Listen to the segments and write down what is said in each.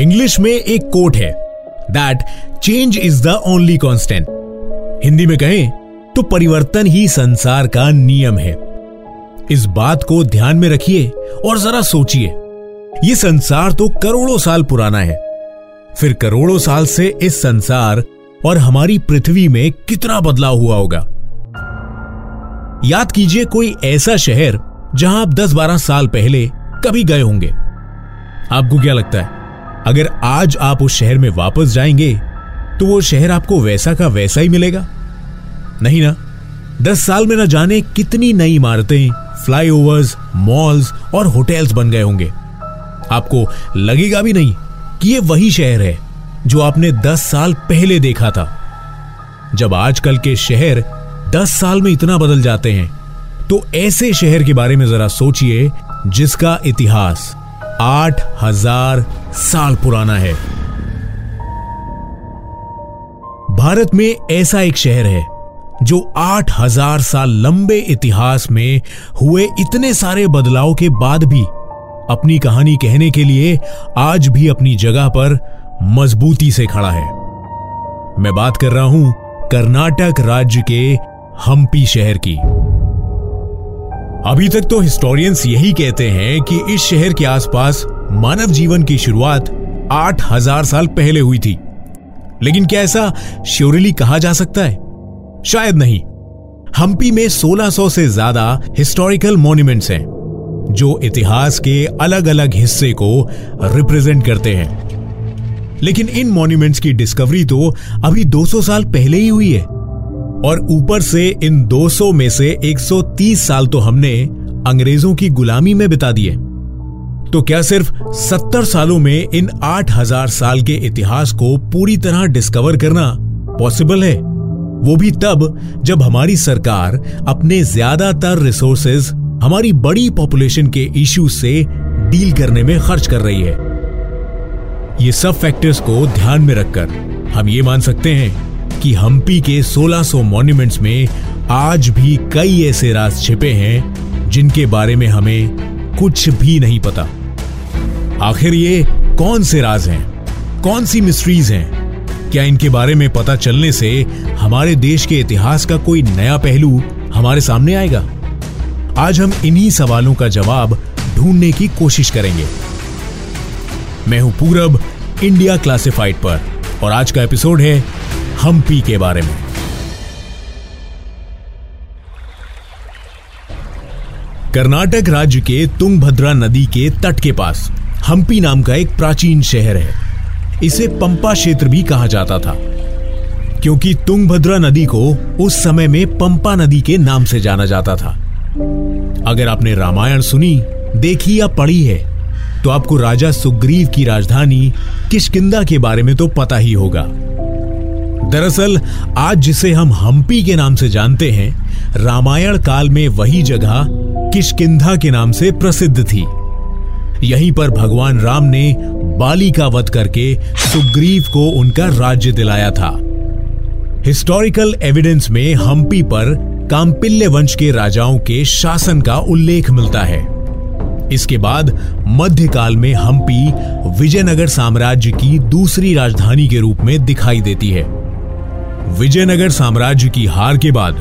English में एक quote है that change is the only constant Hindi में कहें तो परिवर्तन ही संसार का नियम है. इस बात को ध्यान में रखिए और जरा सोचिए। ये संसार तो करोड़ों साल पुराना है। फिर करोड़ों साल से इस संसार और हमारी पृथ्वी में कितना बदलाव हुआ होगा। याद कीजिए कोई ऐसा शहर जहाँ आप 10-12 साल पहले कभी गए होंगे। आपको क्या लगता है? अगर आज आप उस शहर में वापस जाएँगे तो वो शहर आपको वैसा का वैसा ही मिलेगा। नहीं ना? दस साल में ना जाने कितनी नई इमारतें फ्लाईओवर्स, मॉल्स और होटल्स बन गए होंगे। आपको लगेगा भी नहीं कि ये वही शहर है जो आपने दस साल पहले देखा था। जब आजकल के शहर दस साल में इतना बदल जाते हैं तो ऐसे शहर के बारे में जरा सोचिए जिसका इतिहास आठ हज़ार साल पुराना है। भारत में ऐसा एक शहर है, जो आठ हज़ार साल लंबे इतिहास में हुए इतने सारे बदलाव के बाद भी अपनी कहानी कहने के लिए आज भी अपनी जगह पर मजबूती से खड़ा है। मैं बात कर रहा हूँ कर्नाटक राज्य के हम्पी शहर की। अभी तक तो हिस्टोरियंस यही कहते हैं कि इस शहर के आसपास मानव जीवन की शुरुआत आठ हज़ार साल पहले हुई थी। लेकिन क्या ऐसा श्योरली कहा जा सकता है? शायद नहीं। हम्पी में 1600 से ज़्यादा हिस्टोरिकल मॉन्यूमेंट्स हैं, जो इतिहास के अलग अलग हिस्से को रिप्रेजेंट करते हैं। लेकिन इन मॉन्यूमेंट्स की डिस्कवरी तो अभी 200 साल पहले ही हुई है। और ऊपर से इन 200 में से 130 साल तो हमने अंग्रेज़ों की गुलामी में बिता दिए। तो क्या सिर्फ़ 70 सालों में इन 8000 साल के इतिहास को पूरी तरह डिस्कवर करना पॉसिबल है? वो भी तब जब हमारी सरकार अपने ज़्यादातर रिसोर्सेज हमारी बड़ी पॉपुलेशन के इश्यूज़ से डील करने में खर्च कर रही है। ये सब फैक्टर्स को ध्यान में रखकर हम ये मान सकते हैं कि हम्पी के 1600 मॉन्यूमेंट्स में आज भी कई ऐसे राज छिपे हैं, जिनके बारे में हमें कुछ भी नहीं पता। आखिर ये कौन से राज हैं? कौन सी मिस्ट्रीज हैं? क्या इनके बारे में पता चलने से हमारे देश के इतिहास का कोई नया पहलू हमारे सामने आएगा? आज हम इन्हीं सवालों का जवाब ढूँढने की कोशिश करेंगे। मैं हूँ पूरब, इंडिया क्लासिफाइड पर, और आज का एपिसोड है हम्पी के बारे में। कर्नाटक राज्य के तुंगभद्रा नदी के तट के पास हम्पी नाम का एक प्राचीन शहर है। इसे पंपा क्षेत्र भी कहा जाता था, क्योंकि तुंगभद्रा नदी को उस समय में पंपा नदी के नाम से जाना जाता था। अगर आपने रामायण सुनी, देखी या पढ़ी है तो आपको राजा सुग्रीव की राजधानी किशकिंदा के बारे में तो पता ही होगा। दरअसल, आज जिसे हम हम्पी के नाम से जानते हैं, रामायण काल में वही जगह किशकिंधा के नाम से प्रसिद्ध थी। यहीं पर भगवान राम ने बाली का वध करके सुग्रीव को उनका राज्य दिलाया था। हिस्टोरिकल एविडेंस में हम्पी पर काम्पिल्य वंश के राजाओं के शासन का उल्लेख मिलता है। इसके बाद मध्यकाल में हम्पी विजयनगर साम्राज्य की दूसरी राजधानी के रूप में दिखाई देती है। विजयनगर साम्राज्य की हार के बाद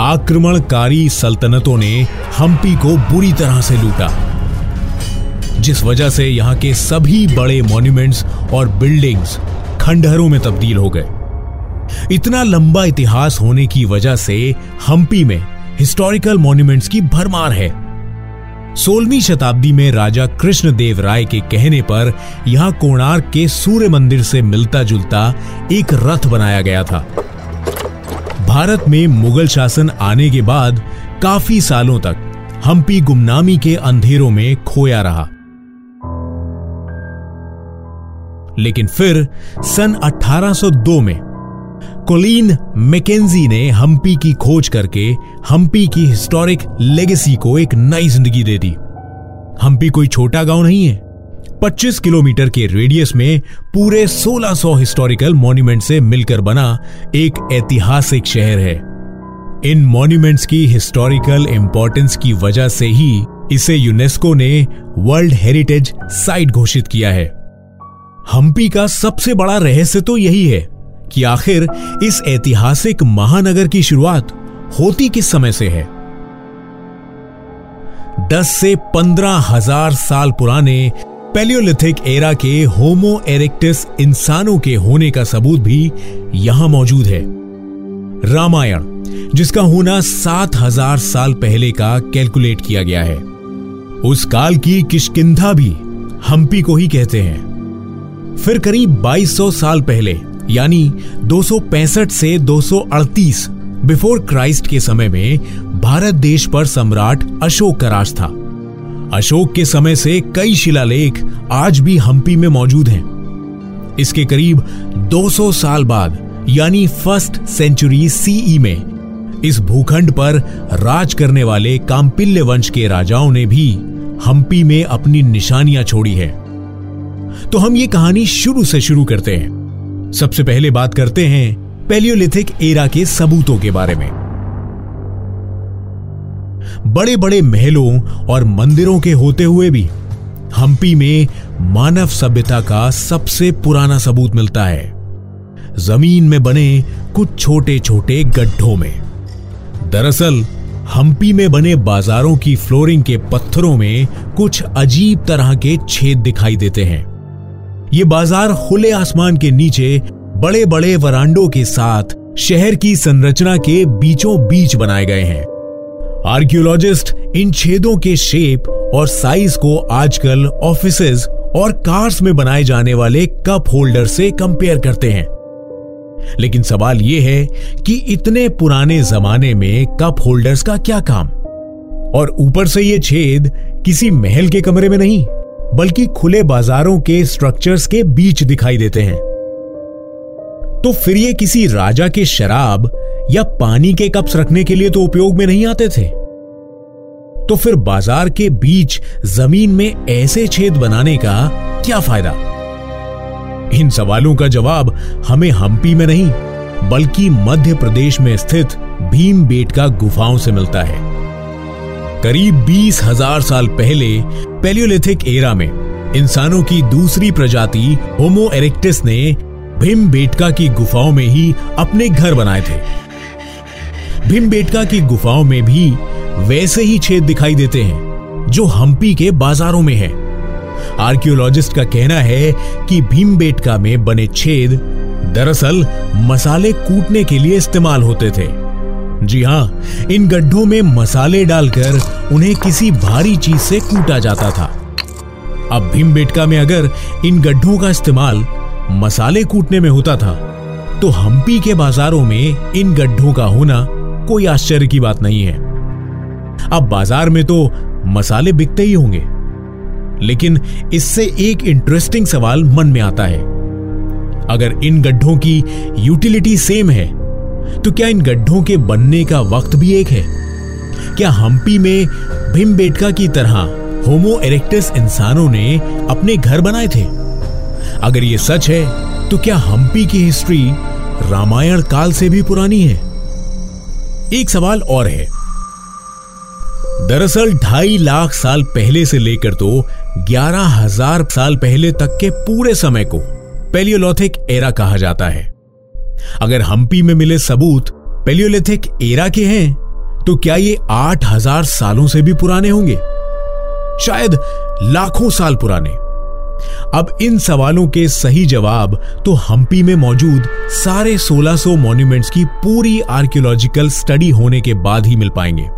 आक्रमणकारी सल्तनतों ने हम्पी को बुरी तरह से लूटा। जिस वजह से यहाँ के सभी बड़े मॉन्यूमेंट्स और बिल्डिंग्स खंडहरों में तब्दील हो गए। इतना लंबा इतिहास होने की वजह से हम्पी में हिस्टोरिकल मॉन्यूमेंट्स की भरमार है। सोलहवीं शताब्दी में राजा कृष्णदेव राय के कहने पर यहाँ कोणार्क के सूर्य मंदिर से मिलता जुलता एक रथ बनाया गया था। भारत में मुगल शासन आने के बाद काफ़ी सालों तक हम्पी गुमनामी के अंधेरों में खोया रहा। लेकिन फिर सन 1802 में कोलिन मैकेजी ने हम्पी की खोज करके हम्पी की हिस्टोरिक लेगेसी को एक नई ज़िंदगी दे दी। हम्पी कोई छोटा गाँव नहीं है। 25 किलोमीटर के रेडियस में पूरे 1600 हिस्टोरिकल मॉन्यूमेंट से मिलकर बना एक ऐतिहासिक शहर है। इन मॉन्यूमेंट्स की हिस्टोरिकल इंपॉर्टेंस की वजह से ही इसे यूनेस्को ने वर्ल्ड हेरिटेज साइट घोषित किया है। हम्पी का सबसे बड़ा रहस्य तो यही है। कि आखिर इस ऐतिहासिक महानगर की शुरुआत होती किस समय से है? दस से पंद्रह हज़ार साल पुराने पेलियोलिथिक एरा के होमो एरेक्टिस इंसानों के होने का सबूत भी यहाँ मौजूद है। रामायण, जिसका होना सात हज़ार साल पहले का कैलकुलेट किया गया है। उस काल की किशकिंधा भी हम्पी को ही कहते हैं। फिर करीब 2200 साल पहले यानी 265 से 238 बिफोर क्राइस्ट के समय में भारत देश पर सम्राट अशोक का राज था। अशोक के समय से कई शिलालेख आज भी हम्पी में मौजूद हैं। इसके करीब 200 साल बाद, यानी फ़र्स्ट सेंचुरी सीई में, इस भूखंड पर राज करने वाले काम्पिल्य वंश के राजाओं ने भी हम्पी में अपनी निशानियाँ छोड़ी है। तो हम ये कहानी शुरू से शुरू करते हैं। सबसे पहले बात करते हैं पेलियोलिथिक एरा के सबूतों के बारे में। बड़े बड़े महलों और मंदिरों के होते हुए भी हम्पी में मानव सभ्यता का सबसे पुराना सबूत मिलता है। ज़मीन में बने कुछ छोटे छोटे गड्ढों में। दरअसल, हम्पी में बने बाजारों की फ्लोरिंग के पत्थरों में कुछ अजीब तरह के छेद दिखाई देते हैं। ये बाज़ार खुले आसमान के नीचे बड़े बड़े वरांडों के साथ, शहर की संरचना के बीचों बीच बनाए गए हैं। आर्कियोलॉजिस्ट इन छेदों के शेप और साइज़ को आजकल ऑफ़िस और कार्स में बनाए जाने वाले कप होल्डर से कंपेयर करते हैं। लेकिन सवाल यह है कि इतने पुराने जमाने में कप होल्डर्स का क्या काम? और ऊपर से ये छेद किसी महल के कमरे में नहीं। बल्कि खुले बाजारों के स्ट्रक्चर्स के बीच दिखाई देते हैं। तो फिर ये किसी राजा के शराब या पानी के कप्स रखने के लिए तो उपयोग में नहीं आते थे। तो फिर बाज़ार के बीच ज़मीन में ऐसे छेद बनाने का क्या फ़ायदा? इन सवालों का जवाब हमें हम्पी में नहीं, बल्कि मध्य प्रदेश में स्थित भीम बेटका गुफाओं से मिलता है। करीब बीस हज़ार साल पहले पेलियोलिथिक एरा में इंसानों की दूसरी प्रजाति होमो एरेक्टिस ने भीम बेटका की गुफाओं में ही अपने घर बनाए थे। भीम बेटका की गुफाओं में भी वैसे ही छेद दिखाई देते हैं, जो हम्पी के बाजारों में है। आर्कियोलॉजिस्ट का कहना है कि भीम बेटका में बने छेद दरअसल मसाले कूटने के लिए इस्तेमाल होते थे। जी हाँ, इन गड्ढों में मसाले डालकर उन्हें किसी भारी चीज़ से कूटा जाता था। अब भीमबेटका में अगर इन गड्ढों का इस्तेमाल मसाले कूटने में होता था तो हम्पी के बाजारों में इन गड्ढों का होना कोई आश्चर्य की बात नहीं है। अब बाज़ार में तो मसाले बिकते ही होंगे, लेकिन इससे एक इंटरेस्टिंग सवाल मन में आता है। अगर इन गड्ढों की यूटिलिटी सेम है तो क्या इन गड्ढों के बनने का वक्त भी एक है? क्या हम्पी में भीमबेटका की तरह होमो एरेक्टस इंसानों ने अपने घर बनाए थे? अगर यह सच है तो क्या हम्पी की हिस्ट्री रामायण काल से भी पुरानी है? एक सवाल और है। दरअसल, ढाई लाख साल पहले से लेकर तो ग्यारह हज़ार साल पहले तक के पूरे समय को पेलियोलॉथिक एरा कहा जाता है। अगर हम्पी में मिले सबूत, पेलियोलिथिक एरा के हैं तो क्या ये आठ हज़ार सालों से भी पुराने होंगे? शायद लाखों साल पुराने। अब इन सवालों के सही जवाब तो हम्पी में मौजूद सारे 1600 मॉन्यूमेंट्स की पूरी आर्कियोलॉजिकल स्टडी होने के बाद ही मिल पाएँगे।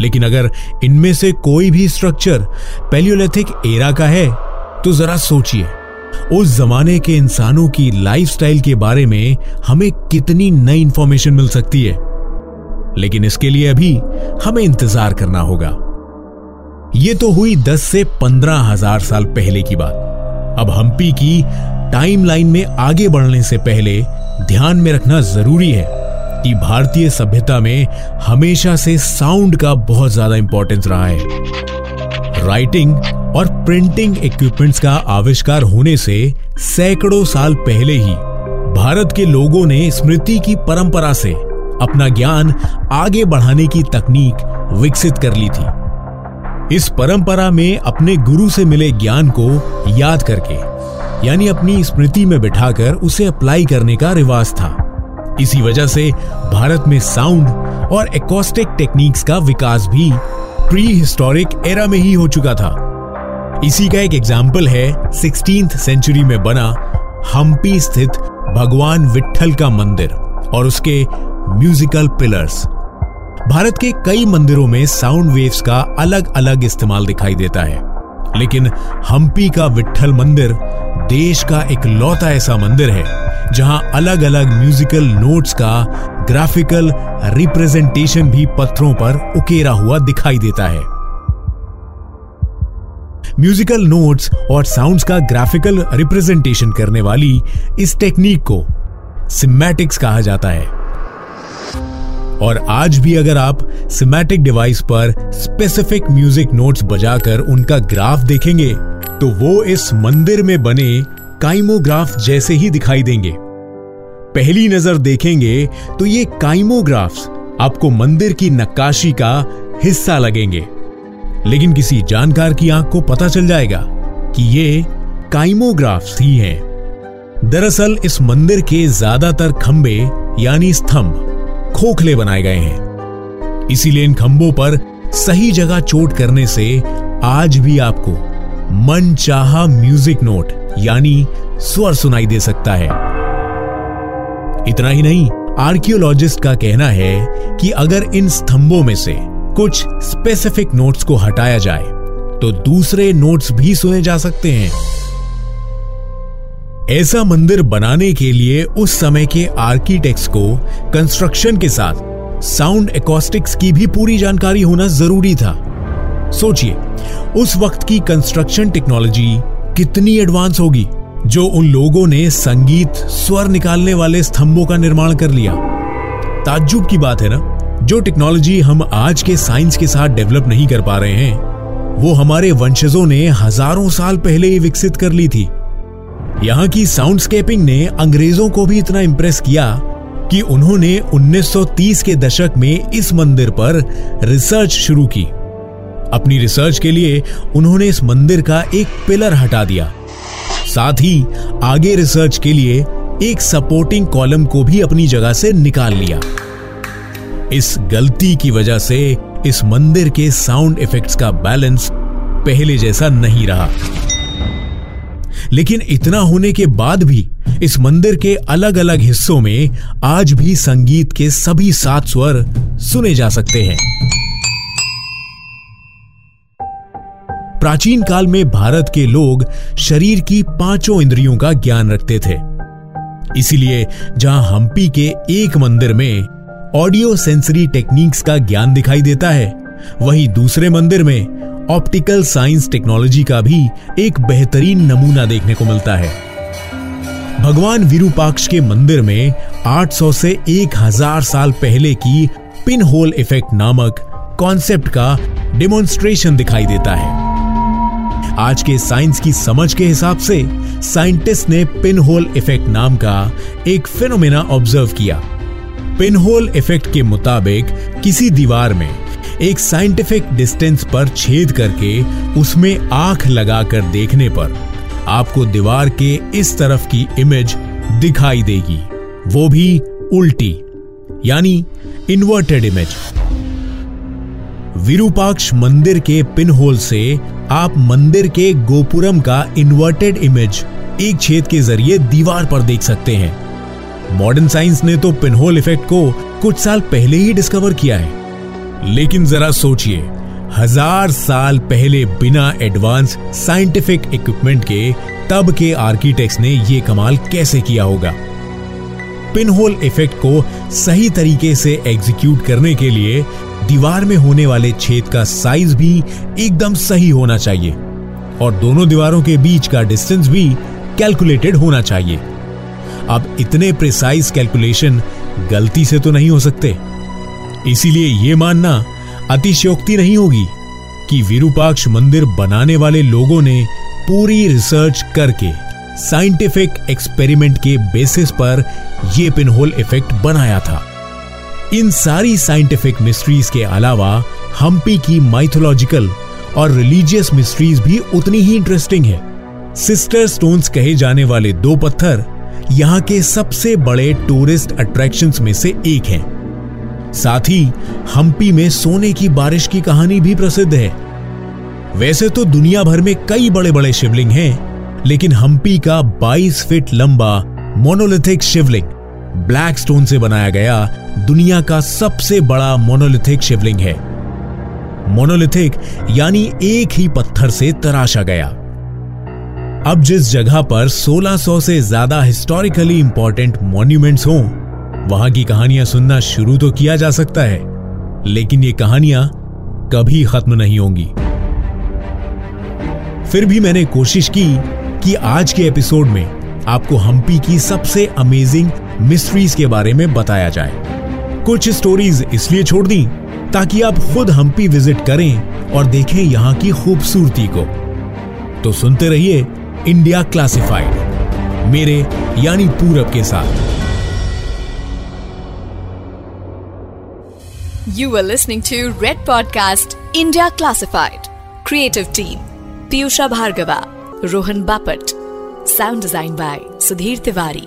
लेकिन अगर इनमें से कोई भी स्ट्रक्चर पेलियोलिथिक एरा का है तो जरा सोचिए। उस जमाने के इंसानों की लाइफस्टाइल के बारे में हमें कितनी नई इंफॉर्मेशन मिल सकती है। लेकिन इसके लिए अभी हमें इंतज़ार करना होगा। यह तो हुई दस से पंद्रह हज़ार साल पहले की बात। अब हम्पी की टाइमलाइन में आगे बढ़ने से पहले ध्यान में रखना ज़रूरी है कि भारतीय सभ्यता में हमेशा से साउंड का बहुत ज़्यादा इंपॉर्टेंस रहा है। राइटिंग और प्रिंटिंग इक्विपमेंट्स का आविष्कार होने से सैकड़ों साल पहले ही भारत के लोगों ने स्मृति की परंपरा से अपना ज्ञान आगे बढ़ाने की तकनीक विकसित कर ली थी। इस परंपरा में अपने गुरु से मिले ज्ञान को याद करके, यानी अपनी स्मृति में बिठाकर उसे अप्लाई करने का रिवाज था। इसी वजह से भारत में साउंड और एकॉस्टिक टेक्निक्स का विकास भी प्री हिस्टोरिक एरा में ही हो चुका था। इसी का एक एग्ज़ाम्पल है सिक्सटीन सेंचुरी में बना हम्पी स्थित भगवान विठल का मंदिर और उसके म्यूजिकल पिलर्स भारत के कई मंदिरों में साउंड वेव्स का अलग अलग इस्तेमाल दिखाई देता है। लेकिन हम्पी का विठल मंदिर देश का एक लौता ऐसा मंदिर है, जहाँ अलग अलग म्यूजिकल नोट्स का ग्राफिकल रिप्रेजेंटेशन भी पत्थरों पर उकेरा हुआ दिखाई देता है। म्यूजिकल नोट्स और साउंड्स का ग्राफिकल रिप्रेजेंटेशन करने वाली इस टेक्निक को सिमेटिक्स कहा जाता है। और आज भी अगर आप सिमेटिक डिवाइस पर स्पेसिफिक म्यूज़िक नोट्स बजाकर उनका ग्राफ देखेंगे तो वो इस मंदिर में बने काइमोग्राफ जैसे ही दिखाई देंगे। पहली नज़र देखेंगे तो ये काइमोग्राफ्स आपको मंदिर की नक्काशी का हिस्सा लगेंगे। लेकिन किसी जानकार की आँख को पता चल जाएगा कि ये काइमोग्राफ्स ही हैं। दरअसल इस मंदिर के ज़्यादातर खंबे यानी स्तंभ, खोखले बनाए गए हैं। इसीलिए इन खंभों पर सही जगह चोट करने से आज भी आपको मन चाहा म्यूज़िक नोट, यानी स्वर सुनाई दे सकता है। इतना ही नहीं, आर्कियोलॉजिस्ट का कहना है कि अगर इन स्तंभों में से कुछ स्पेसिफिक नोट्स को हटाया जाए तो दूसरे नोट्स भी सुने जा सकते हैं। ऐसा मंदिर बनाने के लिए उस समय के आर्किटेक्ट्स को कंस्ट्रक्शन के साथ साउंड एकॉस्टिक्स की भी पूरी जानकारी होना ज़रूरी था। सोचिए, उस वक्त की कंस्ट्रक्शन टेक्नोलॉजी कितनी एडवांस होगी? जो उन लोगों ने संगीत स्वर निकालने वाले स्तंभों का निर्माण कर लिया। ताज्जुब की बात है ना? जो टेक्नोलॉजी हम आज के साइंस के साथ डेवलप नहीं कर पा रहे हैं, वो हमारे वंशजों ने हज़ारों साल पहले ही विकसित कर ली थी। यहाँ की साउंडस्केपिंग ने अंग्रेज़ों को भी इतना इम्प्रेस किया कि उन्होंने 1930 के दशक में इस मंदिर पर रिसर्च शुरू की। अपनी रिसर्च के लिए उन्होंने इस मंदिर का एक पिलर हटा दिया। साथ ही आगे रिसर्च के लिए एक सपोर्टिंग कॉलम को भी अपनी जगह से निकाल लिया। इस गलती की वजह से इस मंदिर के साउंड इफेक्ट्स का बैलेंस पहले जैसा नहीं रहा। लेकिन इतना होने के बाद भी इस मंदिर के अलग अलग हिस्सों में आज भी संगीत के सभी सात स्वर सुने जा सकते हैं। प्राचीन काल में भारत के लोग शरीर की पाँचों इंद्रियों का ज्ञान रखते थे। इसीलिए जहाँ हम्पी के एक मंदिर में ऑडियो सेंसरी टेक्निक्स का ज्ञान दिखाई देता है, वहीं दूसरे मंदिर में ऑप्टिकल साइंस टेक्नोलॉजी का भी एक बेहतरीन नमूना देखने को मिलता है। भगवान विरूपाक्ष के मंदिर में 800 से 1000 साल पहले की पिन होल इफ़ेक्ट नामक कॉन्सेप्ट का डेमोन्स्ट्रेशन दिखाई देता है। आज के साइंस की समझ के हिसाब से साइंटिस्ट ने पिन होल इफ़ेक्ट नाम का एक फिनोमेना ऑब्ज़र्व किया। पिन होल इफ़ेक्ट के मुताबिक किसी दीवार में एक साइंटिफिक डिस्टेंस पर छेद करके उसमें आँख लगाकर देखने पर आपको दीवार के इस तरफ़ की इमेज दिखाई देगी। वो भी उल्टी, यानी इन्वर्टेड इमेज विरूपाक्ष मंदिर के पिनहोल से आप मंदिर के गोपुरम का इन्वर्टेड इमेज एक छेद के ज़रिए दीवार पर देख सकते हैं। मॉडर्न साइंस ने तो पिनहोल इफ़ेक्ट को कुछ साल पहले ही डिस्कवर किया है। लेकिन जरा सोचिए, हज़ार साल पहले बिना एडवांस साइंटिफिक इक्विपमेंट के तब के आर्किटेक्ट्स ने यह कमाल कैसे किया होगा? पिनहोल इफ़ेक्ट को सही तरीके से एग्जीक्यूट करने के लिए दीवार में होने वाले छेद का साइज़ भी एकदम सही होना चाहिए। और दोनों दीवारों के बीच का डिस्टेंस भी कैलकुलेटेड होना चाहिए। अब इतने प्रिसाइज कैलकुलेशन गलती से तो नहीं हो सकते। इसीलिए यह मानना अतिशयोक्ति नहीं होगी कि विरूपाक्ष मंदिर बनाने वाले लोगों ने पूरी रिसर्च करके साइंटिफिक एक्सपेरिमेंट के बेसिस पर यह पिनहोल इफ़ेक्ट बनाया था। इन सारी साइंटिफिक मिस्ट्रीज के अलावा हम्पी की माइथोलॉजिकल और रिलीजियस मिस्ट्रीज भी उतनी ही इंटरेस्टिंग है सिस्टर स्टोन्स कहे जाने वाले दो पत्थर यहाँ के सबसे बड़े टूरिस्ट अट्रैक्शंस में से एक हैं। साथ ही हम्पी में सोने की बारिश की कहानी भी प्रसिद्ध है वैसे तो दुनिया भर में कई बड़े बड़े शिवलिंग हैं, लेकिन हम्पी का 22 फीट लंबा मोनोलिथिक शिवलिंग ब्लैक स्टोन से बनाया गया दुनिया का सबसे बड़ा मोनोलिथिक शिवलिंग है। मोनोलिथिक यानी एक ही पत्थर से तराशा गया। अब जिस जगह पर 1600 से ज़्यादा हिस्टोरिकली इंपॉर्टेंट मॉन्यूमेंट्स हों, वहाँ की कहानियाँ सुनना शुरू तो किया जा सकता है, लेकिन ये कहानियाँ कभी खत्म नहीं होंगी। फिर भी मैंने कोशिश की कि आज के एपिसोड में आपको हम्पी की सबसे अमेजिंग मिस्ट्रीज के बारे में बताया जाए। कुछ स्टोरीज इसलिए छोड़ दी ताकि आप खुद हम्पी विज़िट करें और देखें यहाँ की खूबसूरती को। तो सुनते रहिए इंडिया क्लासिफाइड मेरे यानी पूरब के साथ। You are listening to red podcast India classified creative team Piyusha Bhargava Rohan Bapat sound design by Sudhir Tiwari